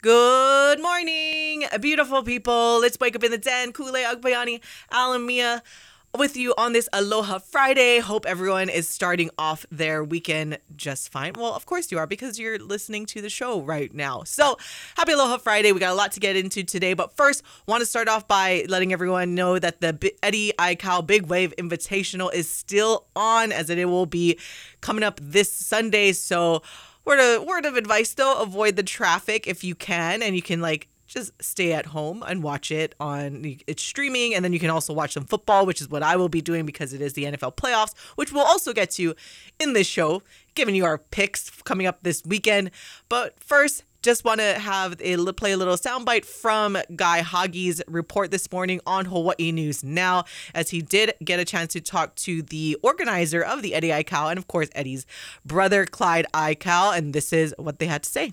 Good morning, beautiful people. Let's wake up in the den. Kule Agbayani, Alamia with you on this Aloha Friday. Hope everyone is starting off their weekend just fine. Well, of course you are because you're listening to the show right now. So, happy Aloha Friday. We got a lot to get into today, but first, want to start off by letting everyone know that the Eddie Aikau Big Wave Invitational is still on as it will be coming up this Sunday. So, word of word of advice though, avoid the traffic if you can and you can like just stay at home and watch it on it's streaming and then you can also watch some football which is what i will be doing because it is the nfl playoffs which we'll also get to in this show giving you our picks coming up this weekend. But first just want to have a play a little soundbite from Guy Hagi's report this morning on Hawaii News Now, as he did get a chance to talk to the organizer of the Eddie Aikau and of course Eddie's brother Clyde Aikau, and this is what they had to say.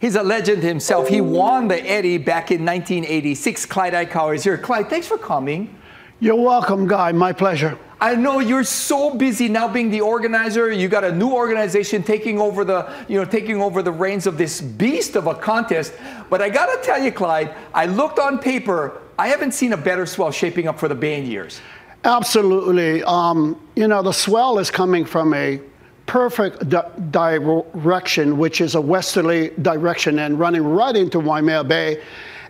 He's a legend himself. He won the Eddie back in 1986. Clyde Aikau is here. Clyde, thanks for coming. You're welcome, Guy. My pleasure. I know you're so busy now being the organizer. You got a new organization taking over the, you know, taking over the reins of this beast of a contest. But I gotta tell you, Clyde, I looked on paper. I haven't seen a better swell shaping up for the Bay years. Absolutely. Um, you know, the swell is coming from a perfect di direction, which is a westerly direction and running right into Waimea Bay.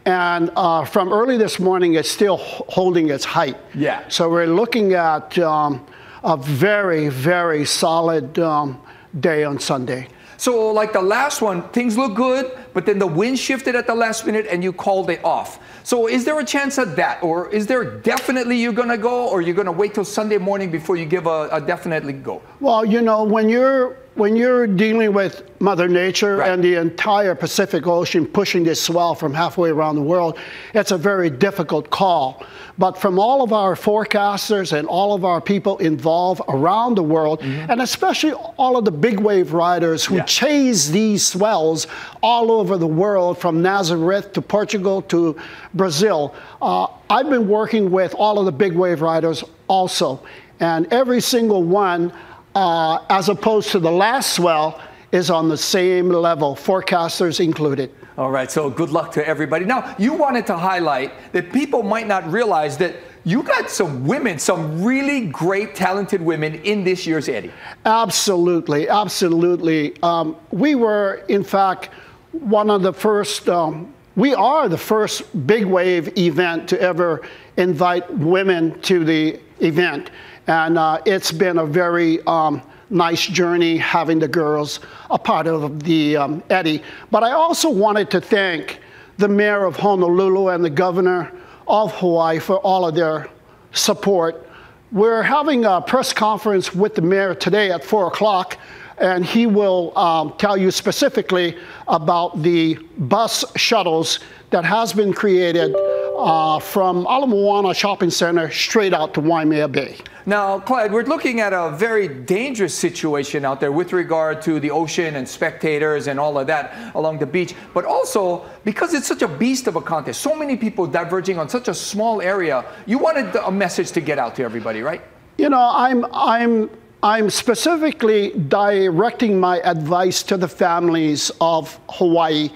And uh, from early this morning, it's still holding its height. Yeah. So we're looking at um, a very, very solid um, day on Sunday. So, like the last one, things look good, but then the wind shifted at the last minute and you called it off. So, is there a chance of that? Or is there definitely you're going to go, or you're going to wait till Sunday morning before you give a, a definitely go? Well, you know, when you're when you're dealing with Mother Nature right. and the entire Pacific Ocean pushing this swell from halfway around the world, it's a very difficult call. But from all of our forecasters and all of our people involved around the world, mm-hmm. and especially all of the big wave riders who yeah. chase these swells all over the world, from Nazareth to Portugal to Brazil, uh, I've been working with all of the big wave riders also. And every single one uh, as opposed to the last swell, is on the same level, forecasters included. All right, so good luck to everybody. Now, you wanted to highlight that people might not realize that you got some women, some really great, talented women in this year's Eddie. Absolutely, absolutely. Um, we were, in fact, one of the first, um, we are the first big wave event to ever invite women to the event. And uh, it's been a very um, nice journey having the girls a part of the um, Eddie. But I also wanted to thank the mayor of Honolulu and the governor of Hawaii for all of their support. We're having a press conference with the mayor today at 4 o'clock, and he will um, tell you specifically about the bus shuttles that has been created uh, from Ala Moana Shopping Center straight out to Waimea Bay. Now, Clyde, we're looking at a very dangerous situation out there with regard to the ocean and spectators and all of that along the beach, but also because it's such a beast of a contest, so many people diverging on such a small area, you wanted a message to get out to everybody, right? You know, I'm, I'm, I'm specifically directing my advice to the families of Hawaii.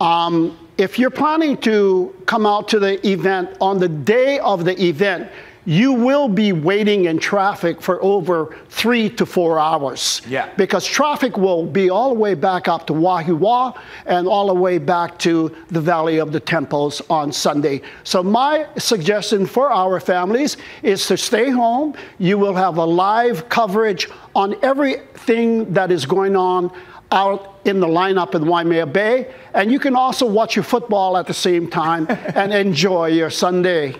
Um, if you're planning to come out to the event on the day of the event, you will be waiting in traffic for over three to four hours. Yeah. Because traffic will be all the way back up to Wahiawa and all the way back to the Valley of the Temples on Sunday. So my suggestion for our families is to stay home. You will have a live coverage on everything that is going on out in the lineup in Waimea Bay. And you can also watch your football at the same time and enjoy your Sunday.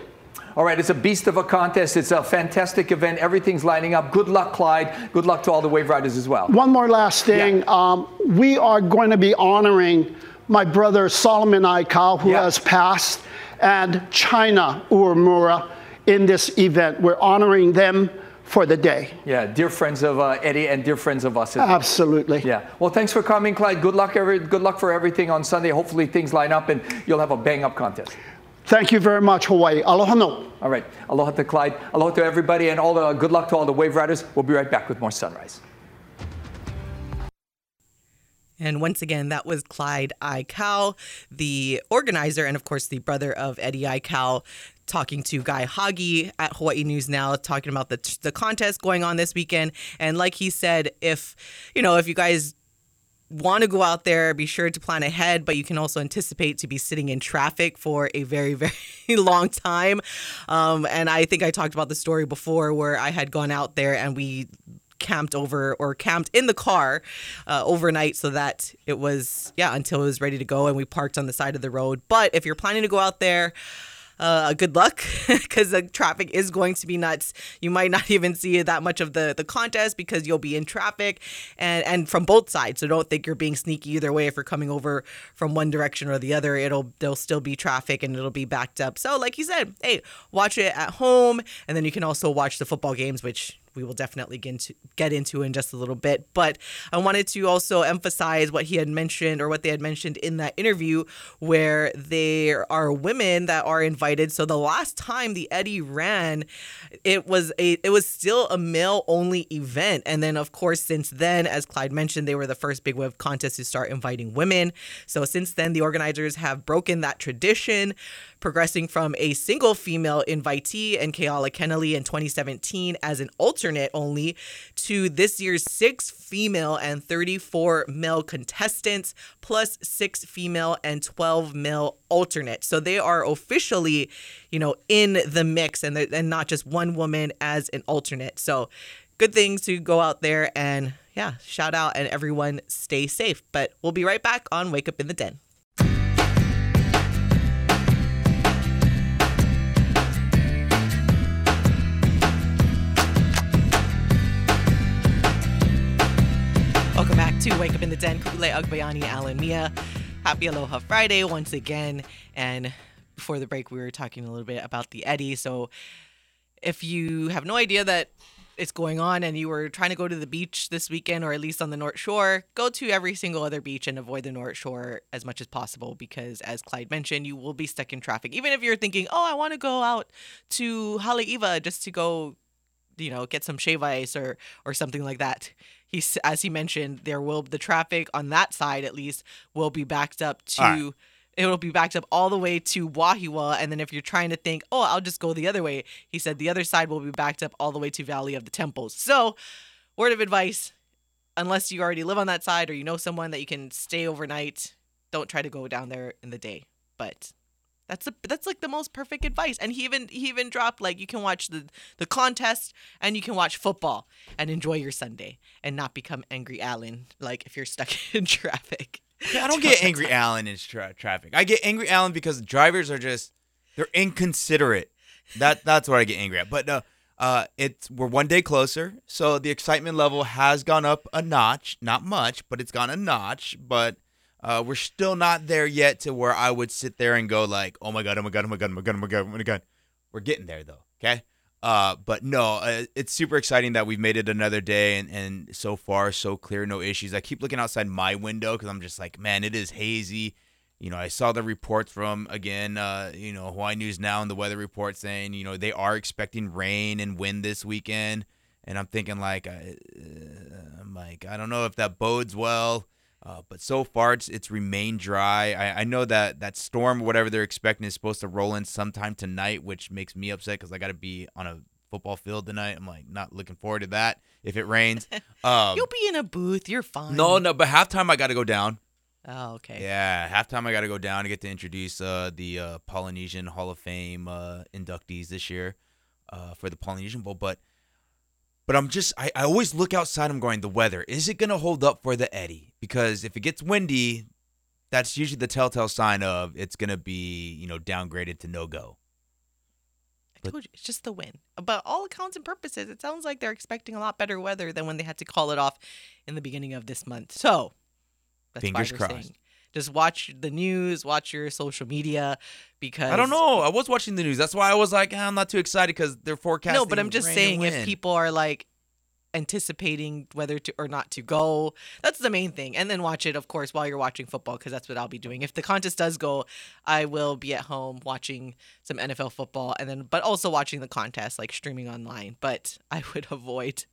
All right, it's a beast of a contest. It's a fantastic event. Everything's lining up. Good luck, Clyde. Good luck to all the wave riders as well. One more last thing. Yeah. Um, we are going to be honoring my brother Solomon Aikau, who yeah. has passed, and China Uemura in this event. We're honoring them for the day. Yeah, dear friends of uh, Eddie and dear friends of us. Absolutely. Yeah. Well, thanks for coming, Clyde. Good luck, every, good luck for everything on Sunday. Hopefully things line up and you'll have a bang up contest. Thank you very much, Hawaii. Aloha no. All right. Aloha to Clyde. Aloha to everybody and all the good luck to all the wave riders. We'll be right back with more Sunrise. And once again, that was Clyde Aikau, the organizer, and of course, the brother of Eddie Aikau, talking to Guy Hagi at Hawaii News Now, talking about the, the contest going on this weekend. And like he said, if, you know, if you guys want to go out there, be sure to plan ahead, but you can also anticipate to be sitting in traffic for a very, very long time. Um, and I think I talked about the story before where I had gone out there and we camped over or camped in the car uh, overnight so that it was yeah until it was ready to go and we parked on the side of the road but if you're planning to go out there uh, good luck because the traffic is going to be nuts. You might not even see that much of the, the contest because you'll be in traffic and, and from both sides. So don't think you're being sneaky either way. If you're coming over from one direction or the other, it'll there'll still be traffic and it'll be backed up. So like you said, hey, watch it at home and then you can also watch the football games, which we will definitely get into, get into in just a little bit. But I wanted to also emphasize what he had mentioned or what they had mentioned in that interview where there are women that are invited. So the last time the Eddie ran, it was a it was still a male only event. And then of course since then, as Clyde mentioned, they were the first big wave contest to start inviting women. So since then the organizers have broken that tradition progressing from a single female invitee and Keala Kennelly in 2017 as an alternate only to this year's six female and 34 male contestants, plus six female and 12 male alternates. So they are officially, you know, in the mix and, and not just one woman as an alternate. So good things to go out there and yeah, shout out and everyone stay safe. But we'll be right back on Wake Up in the Den. Back to Wake Up in the Den. Kule Agbayani, Alan Mia. Happy Aloha Friday once again. And before the break, we were talking a little bit about the Eddie. So if you have no idea that it's going on and you were trying to go to the beach this weekend or at least on the North Shore, go to every single other beach and avoid the North Shore as much as possible because, as Clyde mentioned, you will be stuck in traffic. Even if you're thinking, oh, I want to go out to Haleiwa just to go, you know, get some shave ice or or something like that. He's as he mentioned, there will the traffic on that side at least will be backed up to. Right. It'll be backed up all the way to Wahiawa, and then if you're trying to think, oh, I'll just go the other way, he said the other side will be backed up all the way to Valley of the Temples. So, word of advice: unless you already live on that side or you know someone that you can stay overnight, don't try to go down there in the day. But that's the that's like the most perfect advice. And he even he even dropped like you can watch the the contest and you can watch football and enjoy your Sunday and not become angry Allen like if you're stuck in traffic. I don't get angry Allen in tra- traffic. I get angry Allen because drivers are just they're inconsiderate. That that's what I get angry at. But no, uh, it's we're one day closer, so the excitement level has gone up a notch. Not much, but it's gone a notch. But uh, we're still not there yet to where I would sit there and go like, oh my god, oh my god, oh my god, oh my god, oh my god, oh my god. We're getting there though. Okay. Uh, but no, uh, it's super exciting that we've made it another day, and, and so far so clear, no issues. I keep looking outside my window because I'm just like, man, it is hazy. You know, I saw the reports from again, uh, you know, Hawaii News Now and the weather report saying, you know, they are expecting rain and wind this weekend, and I'm thinking like, uh, I'm like, I don't know if that bodes well. Uh, but so far, it's it's remained dry. I, I know that that storm, whatever they're expecting, is supposed to roll in sometime tonight, which makes me upset because I got to be on a football field tonight. I'm like not looking forward to that if it rains. Um, You'll be in a booth. You're fine. no, no, but halftime I got to go down. Oh, okay. Yeah, halftime I got to go down to get to introduce uh, the uh, Polynesian Hall of Fame uh, inductees this year uh, for the Polynesian Bowl. But but I'm just I, I always look outside. I'm going the weather is it gonna hold up for the Eddie? Because if it gets windy, that's usually the telltale sign of it's gonna be you know downgraded to no go. I told you, it's just the wind. But all accounts and purposes, it sounds like they're expecting a lot better weather than when they had to call it off in the beginning of this month. So, that's Fingers crossed. saying, Just watch the news, watch your social media, because I don't know. I was watching the news. That's why I was like, "Ah, I'm not too excited because they're forecasting. No, but I'm just saying if people are like anticipating whether to or not to go, that's the main thing. And then watch it, of course, while you're watching football, because that's what I'll be doing. If the contest does go, I will be at home watching some NFL football, and then but also watching the contest, like streaming online. But I would avoid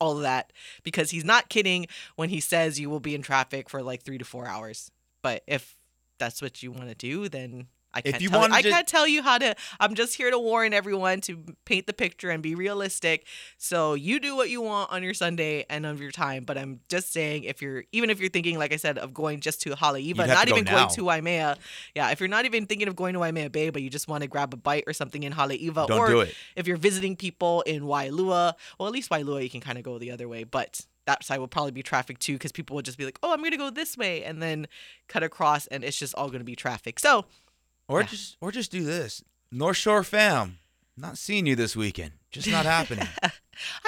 all of that because he's not kidding when he says you will be in traffic for like three to four hours. But if that's what you want to do, then I can't, you tell, wanted I to- can't tell you how to. I'm just here to warn everyone to paint the picture and be realistic. So you do what you want on your Sunday and of your time. But I'm just saying, if you're even if you're thinking, like I said, of going just to Haleiwa, not to even now. going to Waimea, yeah, if you're not even thinking of going to Waimea Bay, but you just want to grab a bite or something in Haleiwa, Don't or do it. if you're visiting people in Waialua, well, at least Waialua you can kind of go the other way, but that side will probably be traffic too because people will just be like, "Oh, I'm going to go this way," and then cut across, and it's just all going to be traffic. So Or Yeah. just or just do this. North Shore fam, not seeing you this weekend. Just not happening.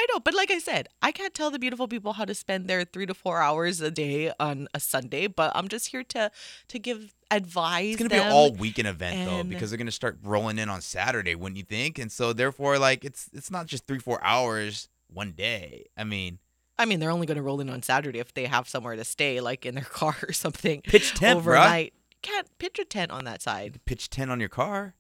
I know, but like I said, I can't tell the beautiful people how to spend their three to four hours a day on a Sunday, but I'm just here to to give advice. It's gonna be an all weekend event though, because they're gonna start rolling in on Saturday, wouldn't you think? And so therefore, like it's it's not just three four hours one day. I mean, I mean, they're only going to roll in on Saturday if they have somewhere to stay, like in their car or something. Pitch tent, bruh. overnight. Can't pitch a tent on that side. pitch tent on your car.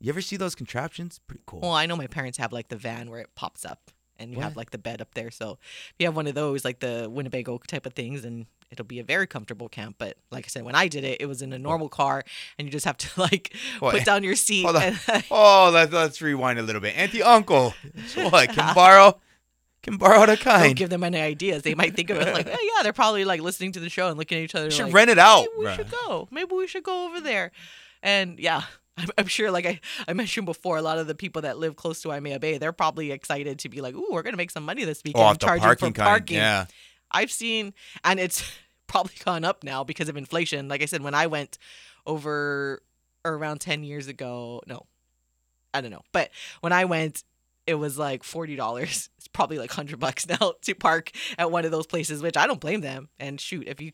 You ever see those contraptions? Pretty cool. Well, I know my parents have like the van where it pops up and you have like the bed up there. So if you have one of those, like the Winnebago type of things, and it'll be a very comfortable camp. But like I said, when I did it, it was in a normal car, and you just have to like What? put down your seat. And, oh, let's let's rewind a little bit. Auntie, uncle, so what? Can borrow, can borrow the don't kind. give them any ideas. They might think of it like, oh, yeah, they're probably like listening to the show and looking at each other. You should like, rent it out, Maybe we bruh. should go. Maybe we should go over there. And yeah, I'm, I'm sure, like I, I mentioned before, a lot of the people that live close to Waimea Bay, they're probably excited to be like, ooh, we're going to make some money this weekend. Oh, off the charging parking for kind. parking. Yeah. I've seen, and it's probably gone up now because of inflation. Like I said, when I went over around 10 years ago, no, I don't know. But when I went, it was like $40. It's probably like 100 bucks now to park at one of those places, which I don't blame them. And shoot, if you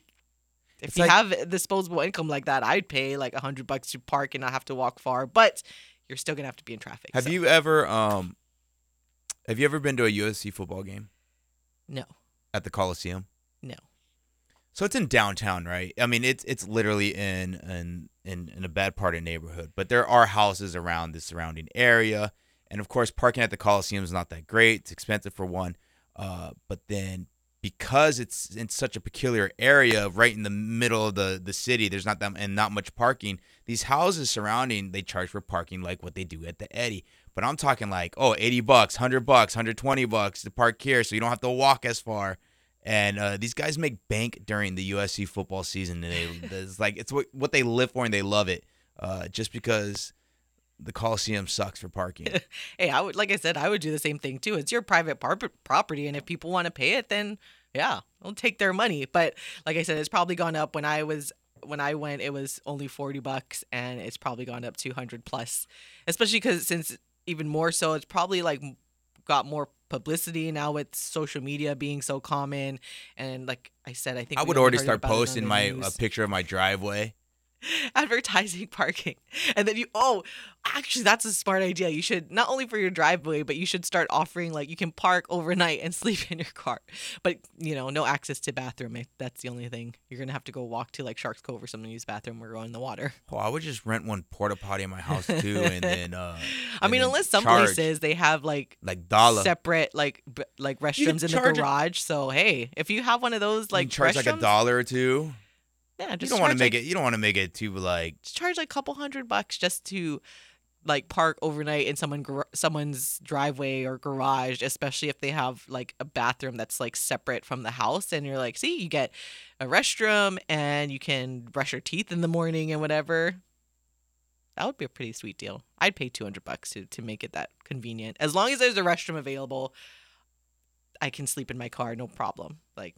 if It's you like- have disposable income like that, I'd pay like 100 bucks to park and not have to walk far, but you're still to have to be in traffic. Have so, you ever um, have you ever been to a USC football game No. at the Coliseum? No. So it's in downtown, right? I mean, it's it's literally in in in, in a bad part of the neighborhood, but there are houses around the surrounding area, and of course, parking at the Coliseum is not that great. It's expensive for one, uh, but then because it's in such a peculiar area, right in the middle of the the city, there's not that and not much parking. These houses surrounding, they charge for parking like what they do at the Eddie. But I'm talking like, oh, 80 bucks, 100 bucks, 120 bucks to park here, so you don't have to walk as far. And uh, these guys make bank during the USC football season, and they it's like it's what what they live for, and they love it. Uh, just because the Coliseum sucks for parking. Hey, I would like I said, I would do the same thing too. It's your private par- property, and if people want to pay it, then yeah, they'll take their money. But like I said, it's probably gone up. When I was when I went, it was only forty bucks, and it's probably gone up two hundred plus. Especially because since even more so, it's probably like got more publicity now with social media being so common. And like I said, I think I would already start about it on posting my a picture of my driveway. advertising parking. And then you oh actually that's a smart idea. You should not only for your driveway but you should start offering like you can park overnight and sleep in your car. But you know no access to bathroom. If that's the only thing you're gonna have to go walk to like sharks cove or something to use bathroom or go in the water. Oh, I would just rent one porta potty in my house too, and then uh, i and mean then unless some charge, places they have like like dollar. separate like b- like restrooms in the garage. So hey if you have one of those like like charge like a dollar or two. Yeah You don't want to make like, it. You don't want to make it too like just charge like a couple hundred bucks just to like park overnight in someone gar- someone's driveway or garage especially if they have like a bathroom that's like separate from the house and you're like see you get a restroom and you can brush your teeth in the morning and whatever. That would be a pretty sweet deal. I'd pay 200 bucks to, to make it that convenient. As long as there's a restroom available i can sleep in my car no problem. Like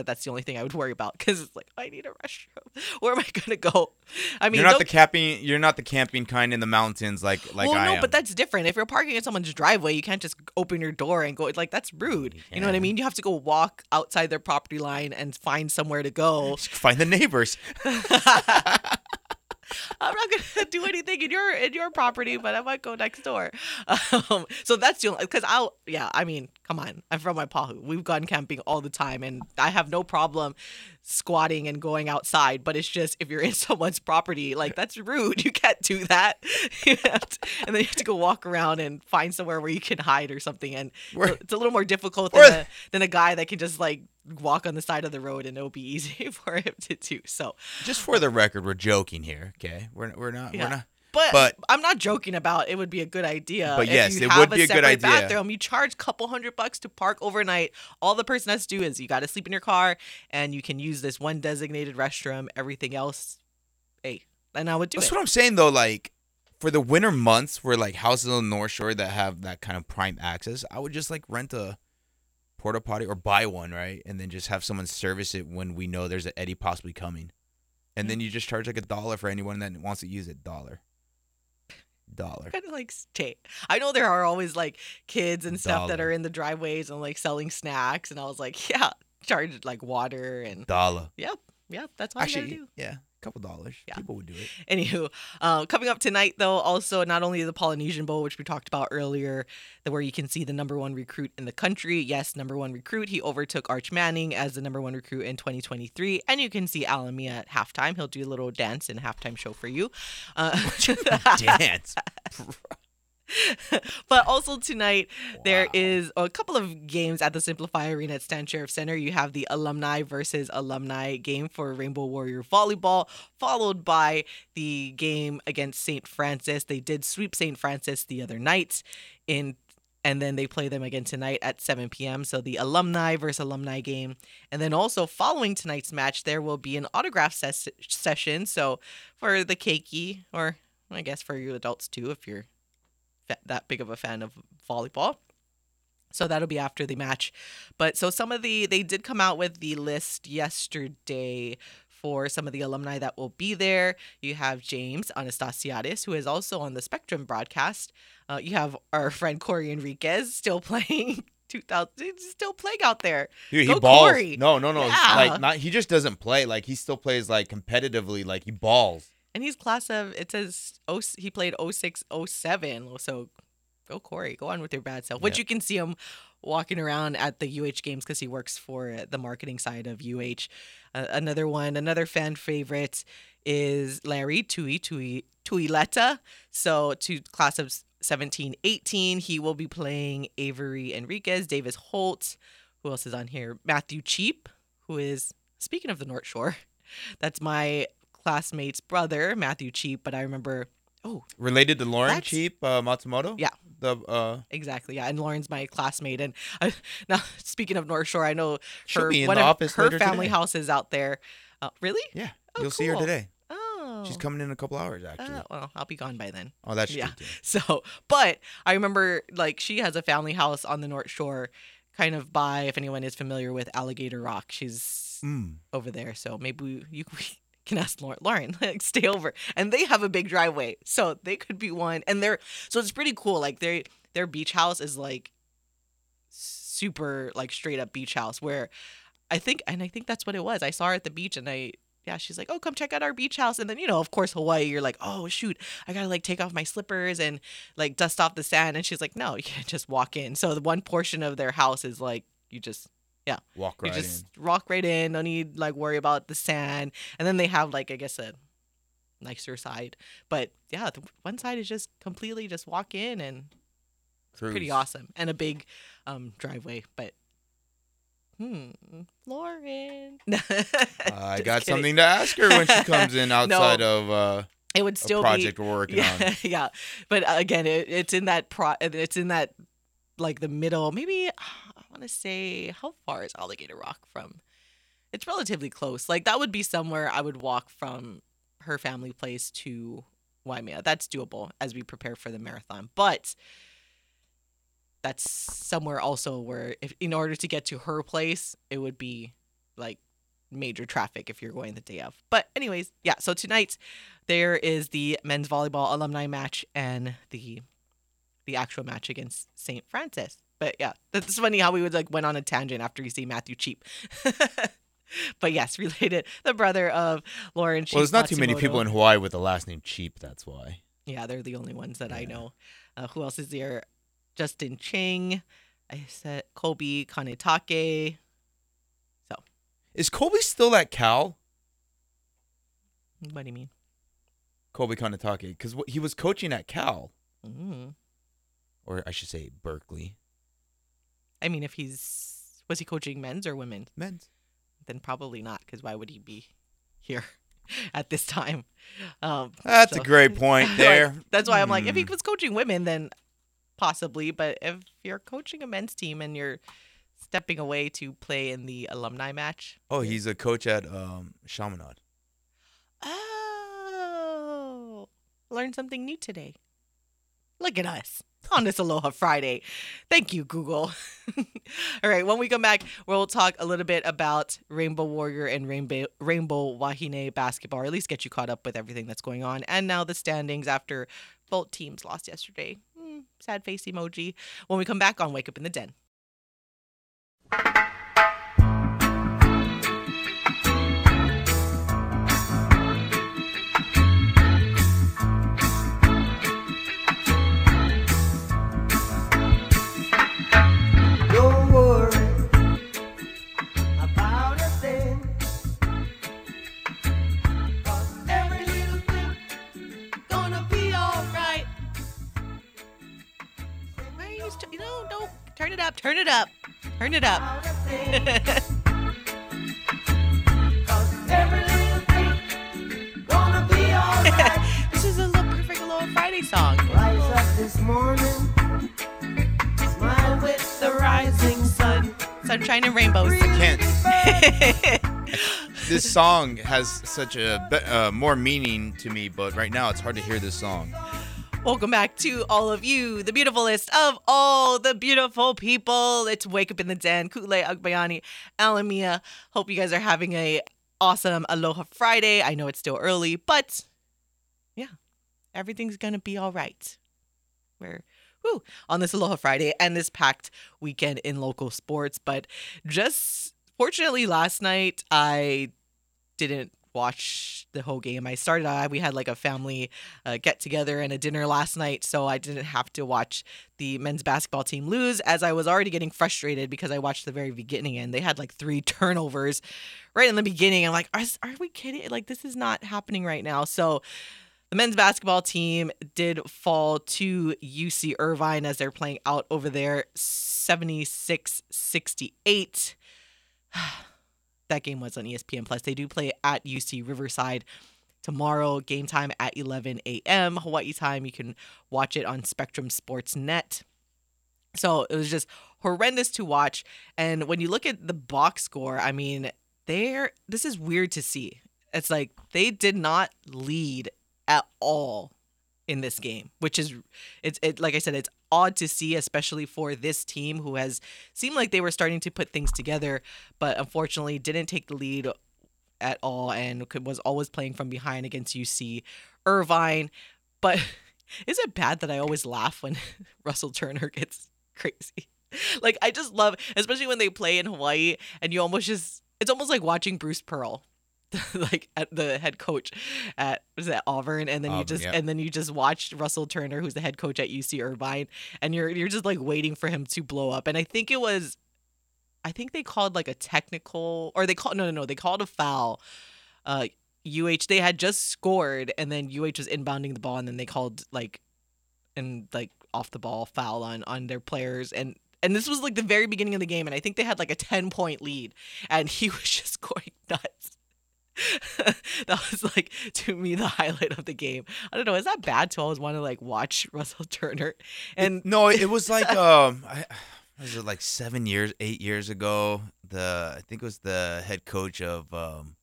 but that's the only thing I would worry about because it's like I need a restroom. Where am I gonna go? I mean, you're not the camping. You're not the camping kind in the mountains like like well, I no, am. but that's different. If you're parking in someone's driveway, you can't just open your door and go. Like that's rude. You, know what I mean? You have to go walk outside their property line and find somewhere to go. Find the neighbors. I'm not gonna do anything in your in your property, but I might go next door. Um, so that's the only because I'll yeah. I mean, come on, I'm from my Waipahu. We've gone camping all the time, and I have no problem squatting and going outside. But it's just if you're in someone's property, like that's rude. You can't do that. You have to- and then you have to go walk around and find somewhere where you can hide or something. And it's a little more difficult than a, than a guy that can just like walk on the side of the road and it'll be easy for him to do. So, Just for the record, we're joking here. Okay, we're we're not Yeah. we're not. but, But- I'm not joking about it would be a good idea. But if yes, you it have would be a good separate idea. Bathroom, you charge a couple hundred bucks to park overnight. All the person has to do is you got to sleep in your car and you can use this one designated restroom. Everything else, hey, and I would do That's it. what I'm saying though. Like for the winter months, where like houses on the North Shore that have that kind of prime access, I would just like rent a porta potty or buy one, right, and then just have someone service it when we know there's an Eddie possibly coming, and then mm. you just charge like a dollar for anyone that wants to use it. Dollar. Dollar. kind of like stay. I know there are always like kids and stuff that are in the driveways and like selling snacks, and I was like, yeah, charge like water and Dollar. yep, yep, that's you Actually, gotta do. yeah, couple dollars. Yeah. People would do it. Anywho, uh, coming up tonight, though, also not only the Polynesian Bowl, which we talked about earlier, the, where you can see the number one recruit in the country. Yes, number one recruit. He overtook Arch Manning as the number one recruit in 2023. And you can see Alamia at halftime. He'll do a little dance and halftime show for you. Uh, Dance. but also tonight there Wow. is a couple of games at the SimpliFi Arena at Stan Sheriff Center. You have the alumni versus alumni game for Rainbow Warrior Volleyball, followed by the game against St. Francis. They did sweep St. Francis the other night in and then they play them again tonight at 7 p.m. So the alumni versus alumni game. And then also following tonight's match, there will be an autograph ses- session. So for the keiki, or I guess for you adults too, if you're that big of a fan of volleyball. So that'll be after the match. But so some of the they did come out with the list yesterday for some of the alumni that will be there. You have James Anastasiadis, who is also on the Spectrum broadcast. Uh, you have our friend Corey Enriquez still playing 2000 he's still playing out there. Dude, he Go balls. Corey. No, no, no. Yeah. Like not. He just doesn't play. Like he still plays like competitively. Like he balls. And he's class of it says oh he played 06 07 so go Corey go on with your bad self which Yeah. you can see him walking around at the UH games because he works for the marketing side of UH uh, another one another fan favorite is Larry Tui Tui Tuileta. So to class of 17 18 he will be playing Avery Enriquez Davis Holt. Who else is on here? Matthew Cheape who is speaking of the North Shore that's my classmate's brother, Matthew Cheape, but I remember oh, Related to Lauren That's- Cheape uh, Matsumoto. Yeah. The uh. exactly. Yeah, and Lauren's my classmate and I, now speaking of North Shore, I know She'll her be in the of office her family today. house is out there. Uh, really? Yeah. Oh, You'll see her today. Oh. She's coming in a couple hours actually. Uh, well, I'll be gone by then. oh, that's yeah. So, but I remember like she has a family house on the North Shore, kind of by if anyone is familiar with Alligator Rock. She's Mm. over there. So maybe you can ask Lauren, Lauren, like stay over. And they have a big driveway, so they could be one. And they're so it's pretty cool. Like their their beach house is like super like straight up beach house where I think and I think that's what it was. I saw her at the beach and I yeah, she's like, "Oh, come check out our beach house." And then, you know, of course, Hawaii, you're like, "Oh, shoot, I got to like take off my slippers and like dust off the sand." And she's like, "No, you can't just walk in." So the one portion of their house is like you just Walk you just in. rock right in. No need like worry about the sand. And then they have like I guess a nicer side. But yeah, the one side is just completely just walk in and pretty awesome and a big um driveway. But hmm, Lauren. Uh, I got kidding. something to ask her when she comes in outside of uh, It would still project be we're working yeah, on. yeah. But uh, again, it, it's in that pro. It's in that like the middle. Maybe want to say how far is Alligator Rock from? It's relatively close. Like that would be somewhere I would walk from her family place to Waimea. That's doable as we prepare for the marathon. But that's somewhere also where if in order to get to her place, it would be like major traffic if you're going the day of. But anyways, yeah, so tonight there is the men's volleyball alumni match and the the actual match against St. Francis. But yeah, that's funny how we would like went on a tangent after you see Matthew Cheape. but yes, related. The brother of Lauren. Cheape well, there's not too many people in Hawaii with the last name Cheape. That's why. Yeah, they're the only ones that I know. Uh, who else is there? Justin Ching. I said Kobe Kanetake. So, is Kobe still at Cal? What do you mean? Kobe Kanetake, because he was coaching at Cal, Mm. or I should say Berkeley I mean, if he's was he coaching men's or women's? men's. Then probably not, because why would he be here at this time? Um, That's so- a great point Like, there. that's why I'm like, if he Hmm. was coaching women, then possibly. But if you're coaching a men's team and you're stepping away to play in the alumni match, Oh, he's a coach at um, Chaminade. oh, learned something new today. Look at us on this Aloha Friday. Thank you, Google. All right, when we come back, we'll talk a little bit about Rainbow Warrior and Rainbow Rainbow Wahine basketball, or at least get you caught up with everything that's going on. And now the standings after both teams lost yesterday. Hmm, sad face emoji. When we come back on Wake Up in the Den. Why are you st- no, no, turn it up, turn it up, turn it up. about a thing. 'Cause every little thing gonna be alright. this is a little perfect little Friday song. Rise up this morning, smile with the rising sun. Sunshine and rainbows. Can't. This song has such a uh, more meaning to me, but right now it's hard to hear this song. Welcome back to all of you, the beautifulest of all the beautiful people. It's Wake Up in the Den, Kule Agbayani, Alamia. Hope you guys are having a awesome Aloha Friday. I know it's still early, but yeah, everything's gonna be all right. We're whew, on this Aloha Friday and this packed weekend in local sports. But just fortunately, last night I didn't watch the whole game. I started. We had like a family uh, get together and a dinner last night, so I didn't have to watch the men's basketball team lose. As I was already getting frustrated because I watched the very beginning and they had like three turnovers right in the beginning. I'm like, are, are we kidding? Like this is not happening right now. So. The men's basketball team did fall to UC Irvine as they're playing out over there 76 68. that game was on ESPN Plus. They do play at UC Riverside tomorrow. Game time at 11 a.m. Hawaii time. You can watch it on Spectrum Sports Net. So it was just horrendous to watch. And when you look at the box score, I mean, they're this is weird to see. It's like they did not lead at all in this game, which is it's it like I said, it's odd to see, especially for this team who has seemed like they were starting to put things together, but unfortunately didn't take the lead at all and was always playing from behind against UC Irvine. But is it bad that I always laugh when Russell Turner gets crazy? Like I just love, especially when they play in Hawaii, and you almost just it's almost like watching Bruce Pearl. like at the head coach at was that Auburn? And then you just yeah. and then you just watched Russell Turner who's the head coach at UC Irvine and you're you're just like waiting for him to blow up. And I think it was I think they called like a technical or they called no no no they called a foul. Uh UH they had just scored and then UH was inbounding the ball and then they called like and like off the ball foul on on their players. And and this was like the very beginning of the game and I think they had like a 10 point lead and he was just going nuts that was like to me the highlight of the game. I don't know. Is that bad to always want to like watch Russell Turner? And No, it was like um, I, was it like seven years, eight years ago? The I think it was the head coach of um,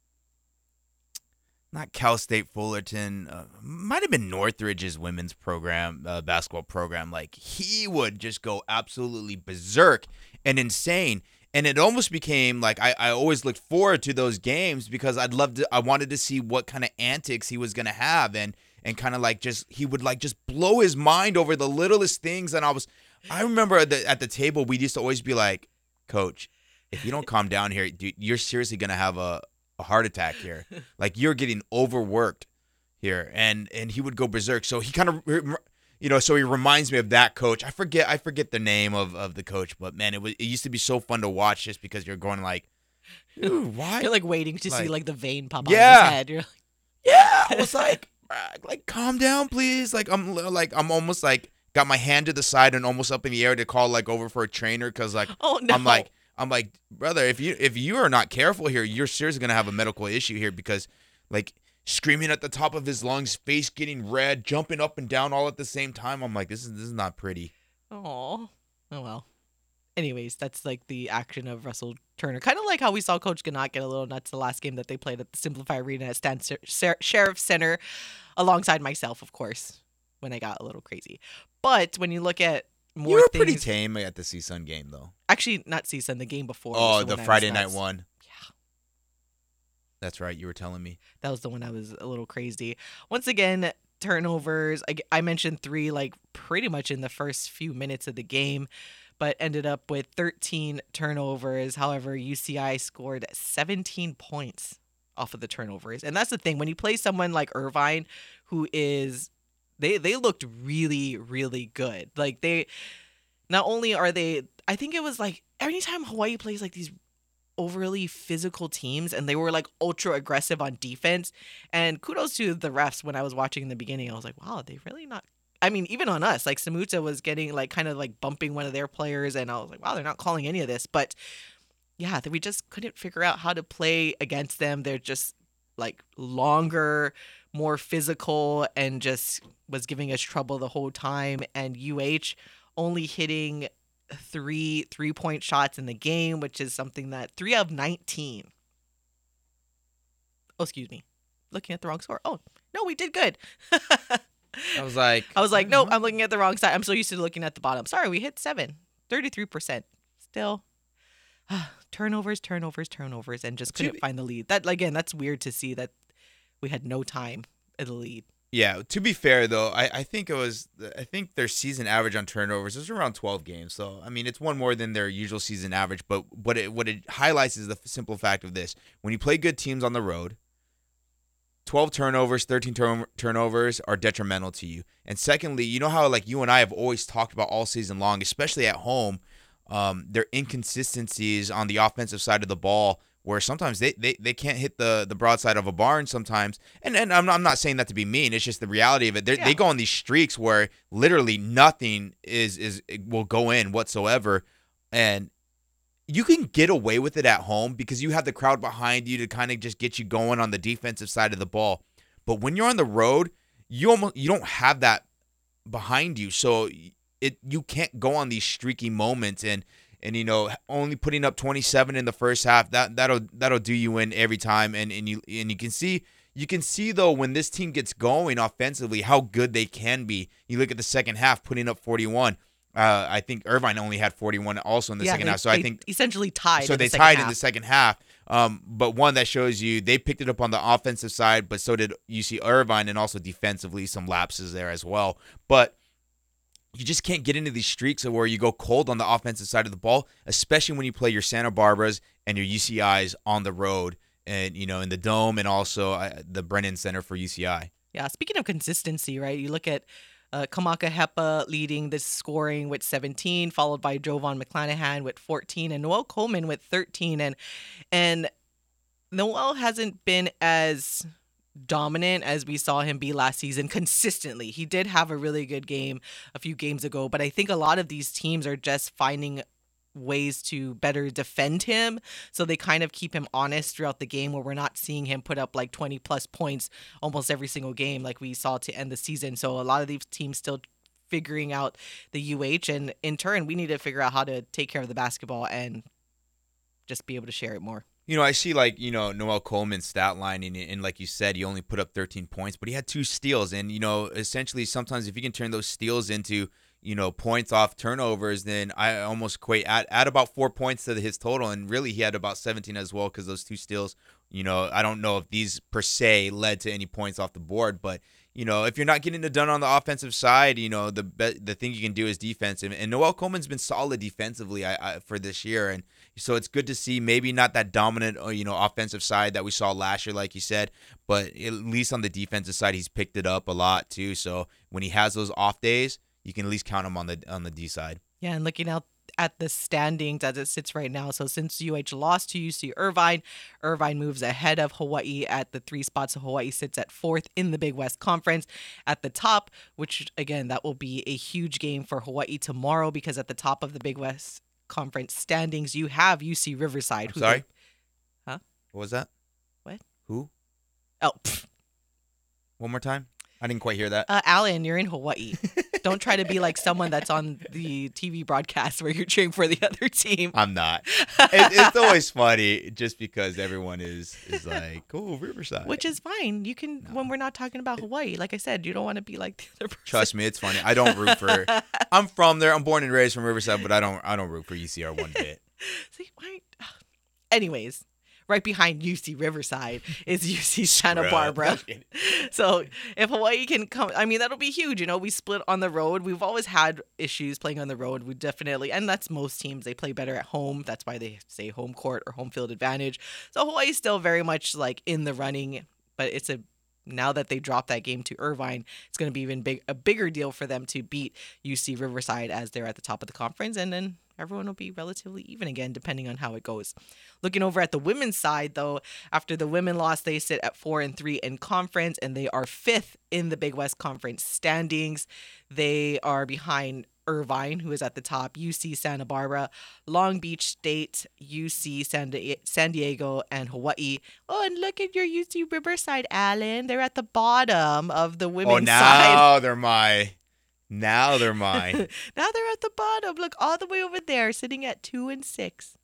not Cal State Fullerton, uh, might have been Northridge's women's program, uh, basketball program. Like he would just go absolutely berserk and insane. And it almost became like I, I always looked forward to those games because I'd love to I wanted to see what kind of antics he was gonna have and and kind of like just he would like just blow his mind over the littlest things and I was I remember at the, at the table we used to always be like, Coach, if you don't calm down here, dude, you're seriously gonna have a, a heart attack here. like you're getting overworked here, and and he would go berserk. So he kind of, you know, so he reminds me of that coach. I forget, I forget the name of of the coach, but man, it was it used to be so fun to watch just because you're going like, why? You're like waiting to see Like- like the vein pop Yeah. of his head. You're like, Yeah, I was like, like calm down, please. Like I'm like I'm almost like got my hand to the side and almost up in the air to call like over for a trainer because like oh no. I'm like I'm like brother, if you if you are not careful here, you're seriously gonna have a medical issue here because like screaming at the top of his lungs, face getting red, jumping up and down all at the same time. I'm like, this is this is not pretty. Oh, oh well. Anyways, that's like the action of Russell Turner. Kind of like how we saw Coach Ganot get a little nuts the last game that they played at the SimpliFi Arena at Stan Ser- Ser- Sheriff Center, alongside myself, of course, when I got a little crazy. But when you look at more you were things, pretty tame at the CSUN game though. actually not season, the game before. Oh, the Friday night one. That's right. You were telling me. That was the one I was a little crazy. Once again, turnovers. I, I mentioned three, like pretty much in the first few minutes of the game, but ended up with 13 turnovers. However, UCI scored 17 points off of the turnovers. And that's the thing. When you play someone like Irvine, who is, they, they looked really, really good. Like they, not only are they, I think it was like anytime Hawaii plays like these overly physical teams and they were like ultra aggressive on defense. And kudos to the refs when I was watching in the beginning. I was like, wow, they really not. I mean, even on us, like Samuta was getting like kind of like bumping one of their players, and I was like, wow, they're not calling any of this. But yeah, we just couldn't figure out how to play against them. They're just like longer, more physical, and just was giving us trouble the whole time. And UH only hitting three three point shots in the game, which is something that three out of 19. Oh, excuse me. Looking at the wrong score. Oh, no, we did good. I was like, I was like, nope, I'm looking at the wrong side. I'm so used to looking at the bottom. Sorry, we hit seven. 33%. Still. turnovers, turnovers, turnovers, and just couldn't find the lead. That again, that's weird to see that we had no time in the lead. Yeah, to be fair though, I, I think it was I think their season average on turnovers is around 12 games. So I mean, it's one more than their usual season average. But what it what it highlights is the simple fact of this: when you play good teams on the road, 12 turnovers, 13 turn- turnovers are detrimental to you. And secondly, you know how like you and I have always talked about all season long, especially at home, um, their inconsistencies on the offensive side of the ball, where sometimes they, they, they can't hit the, the broadside of a barn sometimes. And and I'm not, I'm not saying that to be mean. It's just the reality of it. Yeah. They go on these streaks where literally nothing is is will go in whatsoever, and you can get away with it at home because you have the crowd behind you to kind of just get you going on the defensive side of the ball. But when you're on the road, you almost you don't have that behind you. So it you can't go on these streaky moments and and you know only putting up 27 in the first half that that'll that'll do you in every time and and you and you can see you can see though when this team gets going offensively how good they can be. You look at the second half putting up 41. Uh, I think Irvine only had 41 also in the second they, half. So I think essentially tied. so in the they second tied in the second half. Um, but one that shows you they picked it up on the offensive side, but so did UC Irvine, and also defensively some lapses there as well. But you just can't get into these streaks of where you go cold on the offensive side of the ball, especially when you play your Santa Barbaras and your UCIs on the road, and you know in the dome, and also uh, the Brennan Center for UCI. Yeah, speaking of consistency, right? You look at uh, Kamaka Hepa leading the scoring with 17, followed by Jovan McClanahan with 14, and Noel Coleman with 13. And and Noel hasn't been as dominant as we saw him be last season consistently. He did have a really good game a few games ago, but I think a lot of these teams are just finding ways to better defend him. So they kind of keep him honest throughout the game where we're not seeing him put up like 20 plus points almost every single game like we saw to end the season. So a lot of these teams still figuring out the UH and in turn we need to figure out how to take care of the basketball and just be able to share it more You know, I see like you know Noel Coleman's stat line, and, and like you said, he only put up 13 points, but he had two steals, and you know, essentially, sometimes if you can turn those steals into you know points off turnovers, then I almost equate add, add about four points to his total, and really he had about 17 as well because those two steals You know, I don't know if these per se led to any points off the board, but you know, if you're not getting it done on the offensive side, you know, the be- the thing you can do is defensive. And Noel Coleman's been solid defensively I, I, for this year, and so it's good to see maybe not that dominant, uh, you know, offensive side that we saw last year, like you said, but at least on the defensive side, he's picked it up a lot too. So when he has those off days, you can at least count him on the on the D side. Yeah, and looking out at the standings as it sits right now. So since UH lost to UC Irvine, Irvine moves ahead of Hawaii at the three spots. So Hawaii sits at fourth in the Big West Conference at the top, which again, that will be a huge game for Hawaii tomorrow because at the top of the Big West Conference standings, you have UC Riverside. I'm who sorry. they- Huh? What was that? What? Who? oh, pff, One more time. I didn't quite hear that. uh, Alan, you're in Hawaii. Don't try to be like someone that's on the TV broadcast where you're cheering for the other team. I'm not. It, it's always funny just because everyone is is like, "Oh, Riverside." Which is fine. You can when we're not talking about Hawaii. Like I said, you don't want to be like the other person. Trust me, it's funny. I don't root for. I'm from there. I'm born and raised from Riverside, but I don't. I don't root for UCR one bit. See, why? Anyways, right behind UC Riverside is UC Santa Barbara. so if Hawaii can come, I mean that'll be huge. You know, we split on the road. We've always had issues playing on the road. We definitely, and that's most teams. They play better at home. That's why they say home court or home field advantage. So Hawaii's still very much like in the running, but it's a now that they dropped that game to Irvine, it's going to be even big a bigger deal for them to beat UC Riverside as they're at the top of the conference, and then everyone will be relatively even again, depending on how it goes. Looking over at the women's side, though, after the women lost, they sit at four and three in conference, and they are fifth in the Big West Conference standings. They are behind Irvine, who is at the top, UC Santa Barbara, Long Beach State, UC San, Di- San Diego, and Hawaii. Oh, and look at your UC Riverside, Allen. They're at the bottom of the oh, women's oh, now side. they're my. Now they're mine. Now they're at the bottom. Look all the way over there, sitting at two and six.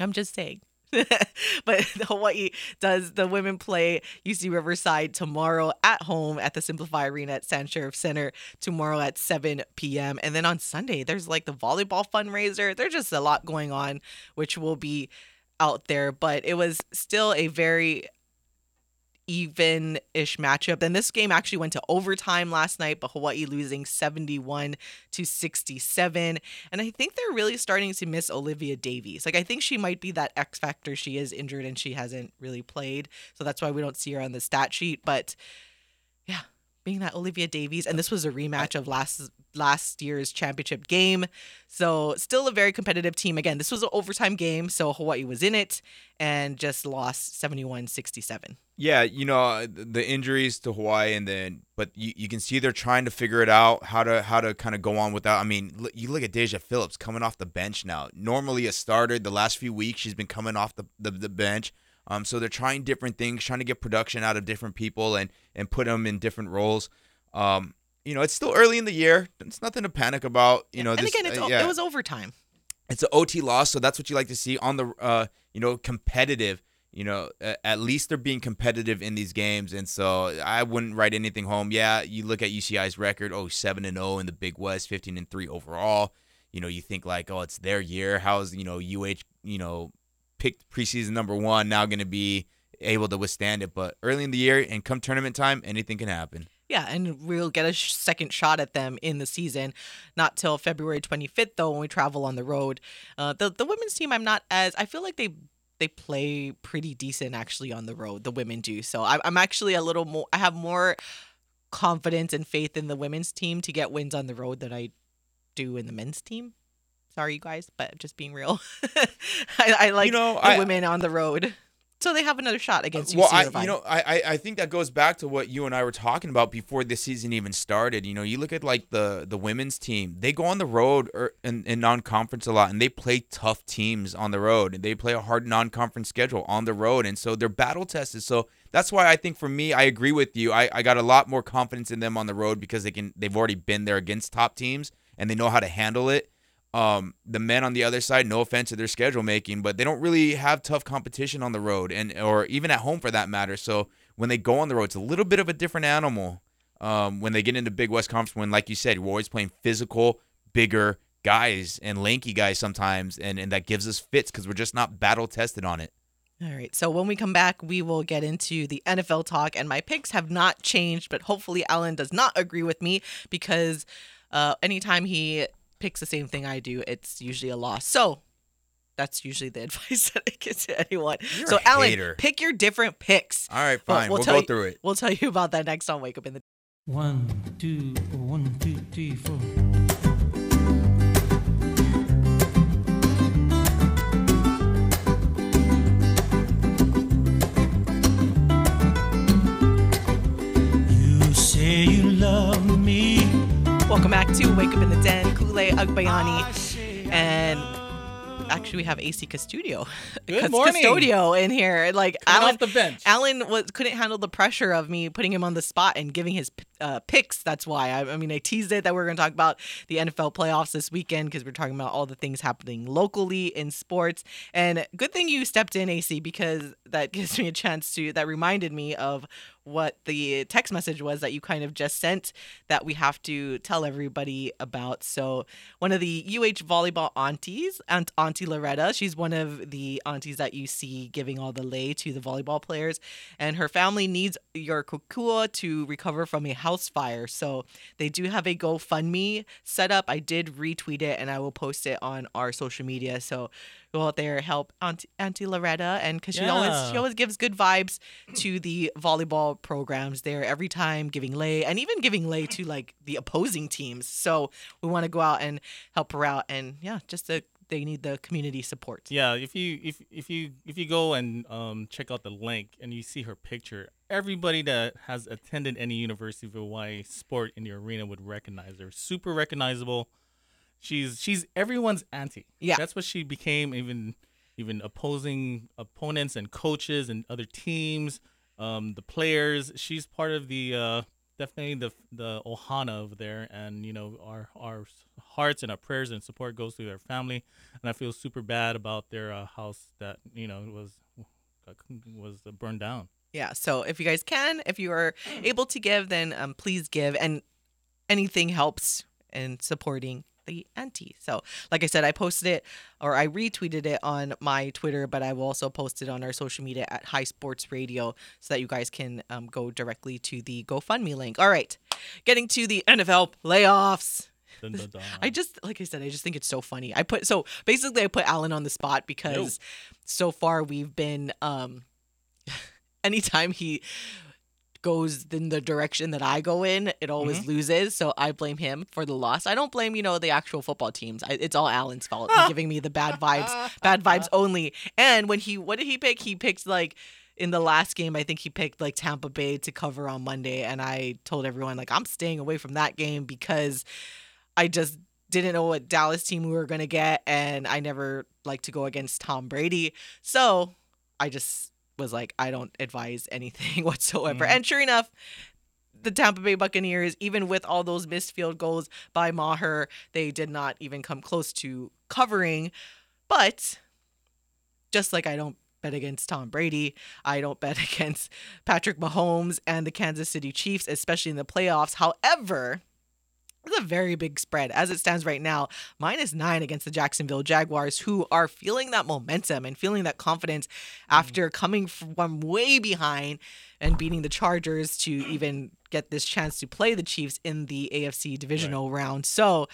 I'm just saying. but Hawaii does the women play UC Riverside tomorrow at home at the SimpliFi Arena at Stan Sheriff Center tomorrow at 7 p.m. And then on Sunday, there's like the volleyball fundraiser. There's just a lot going on, which will be out there. But it was still a very even ish matchup. And this game actually went to overtime last night, but Hawaii losing 71 to 67. And I think they're really starting to miss Olivia Davies. Like, I think she might be that X factor. She is injured and she hasn't really played. So that's why we don't see her on the stat sheet. But being that Olivia Davies, and this was a rematch of last last year's championship game. So still a very competitive team. Again, this was an overtime game, so Hawaii was in it and just lost 71-67. Yeah, you know uh, the injuries to Hawaii, and then but you, you can see they're trying to figure it out how to how to kind of go on without. I mean, you look at Daejah Phillips coming off the bench now. Normally a starter. The last few weeks she's been coming off the, the, the bench. Um, so they're trying different things, trying to get production out of different people and and put them in different roles. Um, you know, it's still early in the year. It's nothing to panic about. You know, and this, again, it's, uh, yeah it was overtime. it's an OT loss, so that's what you like to see on the uh, you know competitive. You know, at least they're being competitive in these games, and so I wouldn't write anything home. Yeah, you look at UCI's record, oh, 7 and 0 in the Big West, 15 and 3 overall. You know, you think like, oh, it's their year. How's, you know, UH, you know, picked preseason number 1 now going to be able to withstand it, but early in the year and come tournament time, anything can happen. Yeah, and we'll get a sh- second shot at them in the season, not till February 25th though when we travel on the road. Uh, the the women's team, I'm not as I feel like they they play pretty decent actually on the road. The women do, so I'm I'm actually a little more. I have more confidence and faith in the women's team to get wins on the road than I do in the men's team. Sorry, you guys, but just being real, I, I like know, the I- women on the road, so they have another shot against well, I, you know, I, I think that goes back to what you and I were talking about before the season even started. You know, you look at like the the women's team; they go on the road or in, in non-conference a lot, and they play tough teams on the road, and they play a hard non-conference schedule on the road, and so they're battle tested. So that's why I think for me, I agree with you. I, I got a lot more confidence in them on the road because they can they've already been there against top teams and they know how to handle it. Um, the men on the other side, no offense to their schedule making, but they don't really have tough competition on the road and or even at home for that matter. So when they go on the road, it's a little bit of a different animal. Um, when they get into Big West Conference, when like you said, we're always playing physical, bigger guys and lanky guys sometimes, and and that gives us fits because we're just not battle tested on it. All right. So when we come back, we will get into the NFL talk, and my picks have not changed, but hopefully Alan does not agree with me because uh, anytime he picks the same thing I do, it's usually a loss. So that's usually the advice that I give to anyone. You're so a Alan, hater. pick your different picks. All right, fine. We'll, tell go you- through it. We'll tell you about that next on Wake Up in the One, two, one, two, three, four. To Wake Up in the Den, Kule Agbayani, ah, and actually we have AC Custodio, Good morning. Custodio in here. Like Coming Alan, off the bench. Alan was couldn't handle the pressure of me putting him on the spot and giving his uh, picks. That's why I, I mean I teased it that we are going to talk about the NFL playoffs this weekend because we're talking about all the things happening locally in sports. And good thing you stepped in, AC, because that gives me a chance to. That reminded me of what the text message was that you kind of just sent that we have to tell everybody about. So one of the UH volleyball aunties, Aunt Auntie Loretta, she's one of the aunties that you see giving all the lei to the volleyball players, and her family needs your kokua to recover from a house fire. So they do have a GoFundMe set up. I did retweet it, and I will post it on our social media. So go out there help Auntie, Auntie Loretta, and because she always she always gives good vibes to the volleyball programs there every time, giving lei and even giving lei to like the opposing teams. So we want to go out and help her out, and yeah, just the, they need the community support. Yeah, if you if if you if you go and um, check out the link and you see her picture, everybody that has attended any University of Hawaii sport in the arena would recognize her. Super recognizable. She's she's everyone's auntie. Yeah. that's what she became. Even even opposing opponents and coaches and other teams, um, the players. She's part of the uh, definitely the the ohana over there, and you know our our hearts and our prayers and support goes to their family. And I feel super bad about their uh, house that you know was was burned down. Yeah. So if you guys can, if you are able to give, then um, please give, and anything helps in supporting the auntie. So, like I said, I posted it or I retweeted it on my Twitter, but I will also post it on our social media at High Sports Radio so that you guys can um, go directly to the GoFundMe link. All right, getting to the NFL playoffs. Dun, dun, dun. I just like I said, I just think it's so funny. I put so basically I put Alan on the spot because so far we've been um anytime he goes in the direction that I go in, it always Mm-hmm. loses. So I blame him for the loss. I don't blame, you know, the actual football teams. I, it's all Alan's fault. He's giving me the bad vibes, bad vibes only. And when he, what did he pick? He picked like in the last game, I think he picked like Tampa Bay to cover on Monday. And I told everyone, like, I'm staying away from that game because I just didn't know what Dallas team we were going to get. And I never like to go against Tom Brady. So I just was like, I don't advise anything whatsoever. Mm-hmm. And sure enough, the Tampa Bay Buccaneers, even with all those missed field goals by Maher, they did not even come close to covering. But just like I don't bet against Tom Brady, I don't bet against Patrick Mahomes and the Kansas City Chiefs, especially in the playoffs. However, it's a very big spread as it stands right now. Minus nine against the Jacksonville Jaguars, who are feeling that momentum and feeling that confidence after coming from way behind and beating the Chargers to even get this chance to play the Chiefs in the AFC divisional round. So,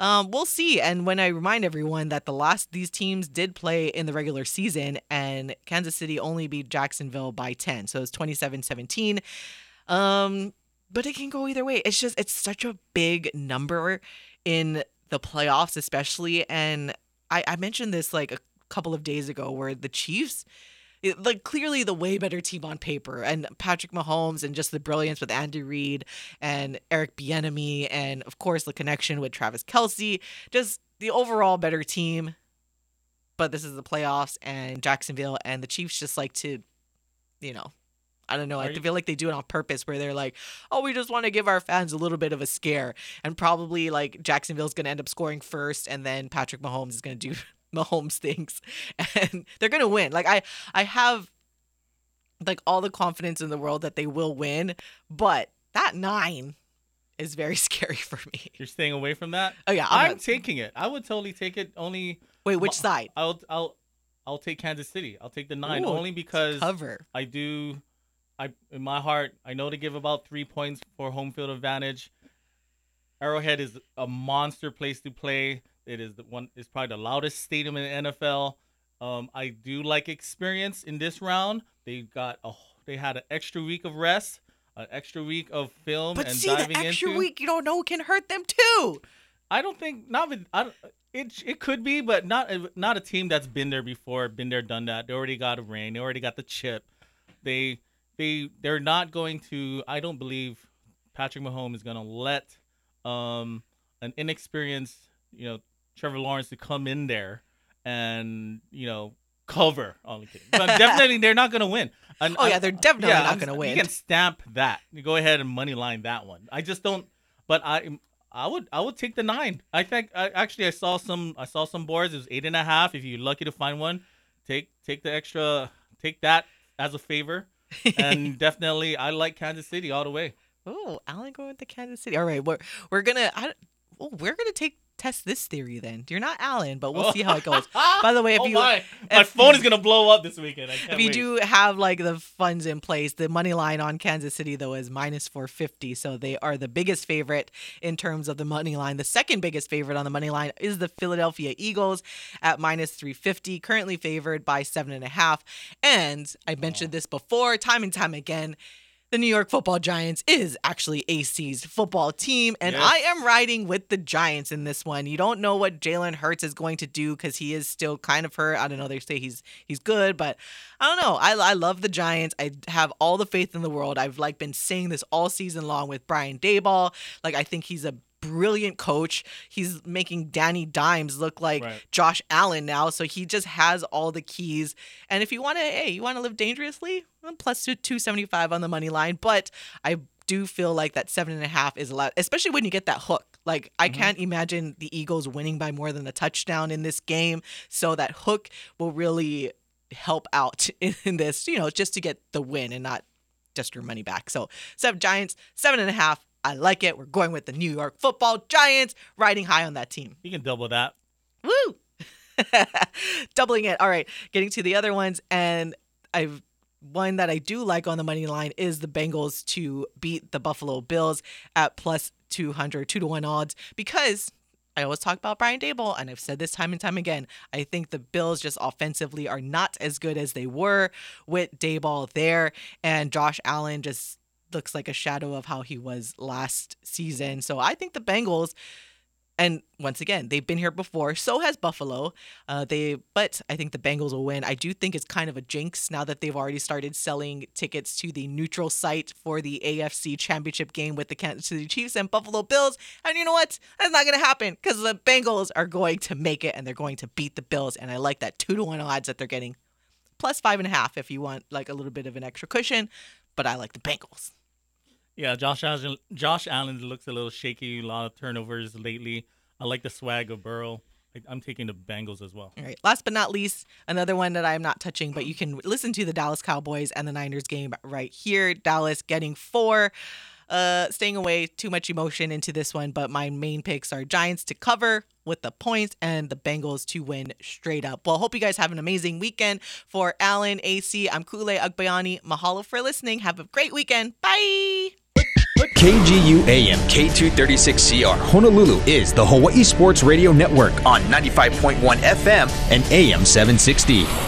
um, we'll see. And when I remind everyone that the last these teams did play in the regular season, and Kansas City only beat Jacksonville by 10. So it's 27 17. Um, but it can go either way. It's just, it's such a big number in the playoffs, especially. And I, I mentioned this like a couple of days ago where the Chiefs, like clearly the way better team on paper and Patrick Mahomes and just the brilliance with Andy Reid and Eric Bieniemy and of course the connection with Travis Kelce, just the overall better team. But this is the playoffs and Jacksonville and the Chiefs just like to, you know, I don't know. I you- feel like they do it on purpose where they're like, oh, we just want to give our fans a little bit of a scare. And probably like Jacksonville's going to end up scoring first and then Patrick Mahomes is going to do Mahomes things and they're going to win. Like I I have like all the confidence in the world that they will win, but that 9 is very scary for me. You're staying away from that. Oh yeah, I'm I'm not- taking it. I would totally take it. Only Wait, which side? I'll I'll I'll take Kansas City. I'll take the nine Ooh, only because cover. I do. I in my heart, I know to give about three points for home field advantage. Arrowhead is a monster place to play. It is the one. It's probably the loudest stadium in the NFL. Um, I do like experience in this round. They got a. They had an extra week of rest, an extra week of film, But and see, diving the extra into. week you don't know can hurt them too. I don't think not. with- I don't, it it could be, but not not a team that's been there before, been there, done that. They already got a ring. They already got the chip. They they they're not going to. I don't believe Patrick Mahomes is going to let um an inexperienced you know Trevor Lawrence to come in there and you know cover. Only kidding. But definitely they're not going to win. And Oh, yeah, they're definitely not I'm- gonna win. You can stamp that. You go ahead and money line that one. I just don't. But I I would I would take the nine. I think I, actually I saw some I saw some boards. It was eight and a half. If you're lucky to find one, take take the extra. Take that as a favor. And definitely I like Kansas City all the way. Oh, Allen going to Kansas City. All right, we're we're gonna. I, oh, we're gonna take test this theory then. You're not Allen, but we'll oh. see how it goes. By the way, if oh you my, my if- phone is gonna blow up this weekend. I can't if you wait. do have like the funds in place, the money line on Kansas City though is minus 450. So they are the biggest favorite in terms of the money line. The second biggest favorite on the money line is the Philadelphia Eagles at minus 350, currently favored by seven and a half. And I mentioned this before, time and time again. The New York Football Giants is actually AC's football team, and Yes. I am riding with the Giants in this one. You don't know what Jalen Hurts is going to do because he is still kind of hurt. I don't know. They say he's he's good, but I don't know. I, I love the Giants. I have all the faith in the world. I've like been saying this all season long with Brian Daboll. Like I think he's a brilliant coach. He's making Danny Dimes look like Right. Josh Allen now. So he just has all the keys. And if you want to, hey, you want to live dangerously, plus two two seventy five on the money line. But I do feel like that seven and a half is a lot, especially when you get that hook. Like I mm-hmm. can't imagine the Eagles winning by more than a touchdown in this game. So that hook will really help out in this, you know, just to get the win and not just your money back. So seven Giants, seven and a half. I like it. We're going with the New York football Giants, riding high on that team. you can double that. Woo! Doubling it. All right, getting to the other ones, and I've one that I do like on the money line is the Bengals to beat the Buffalo Bills at plus 200, two to one odds because I always talk about Brian Daboll, and I've said this time and time again. I think the Bills just offensively are not as good as they were with Daboll there, and Josh Allen just looks like a shadow of how he was last season. So I think the Bengals and once again, they've been here before. So has Buffalo. Uh, they, but I think the Bengals will win. I do think it's kind of a jinx now that they've already started selling tickets to the neutral site for the AFC Championship game with the Kansas City Chiefs and Buffalo Bills. And you know what? That's not going to happen because the Bengals are going to make it and they're going to beat the Bills. And I like that two to one odds that they're getting, plus five and a half if you want like a little bit of an extra cushion. But I like the Bengals. Yeah, Josh Allen. Josh Allen looks a little shaky. A lot of turnovers lately. I like the swag of Burrow. I'm taking the Bengals as well. All right. Last but not least, another one that I'm not touching, but you can listen to the Dallas Cowboys and the Niners game right here. Dallas getting four. Uh, staying away too much emotion into this one, but my main picks are Giants to cover with the points and the Bengals to win straight up. Well, hope you guys have an amazing weekend. For Alan, AC, I'm Kule Agbayani. Mahalo for listening. Have a great weekend. Bye. KGU AM K236CR Honolulu is the Hawaii Sports Radio Network on 95.1 FM and AM 760.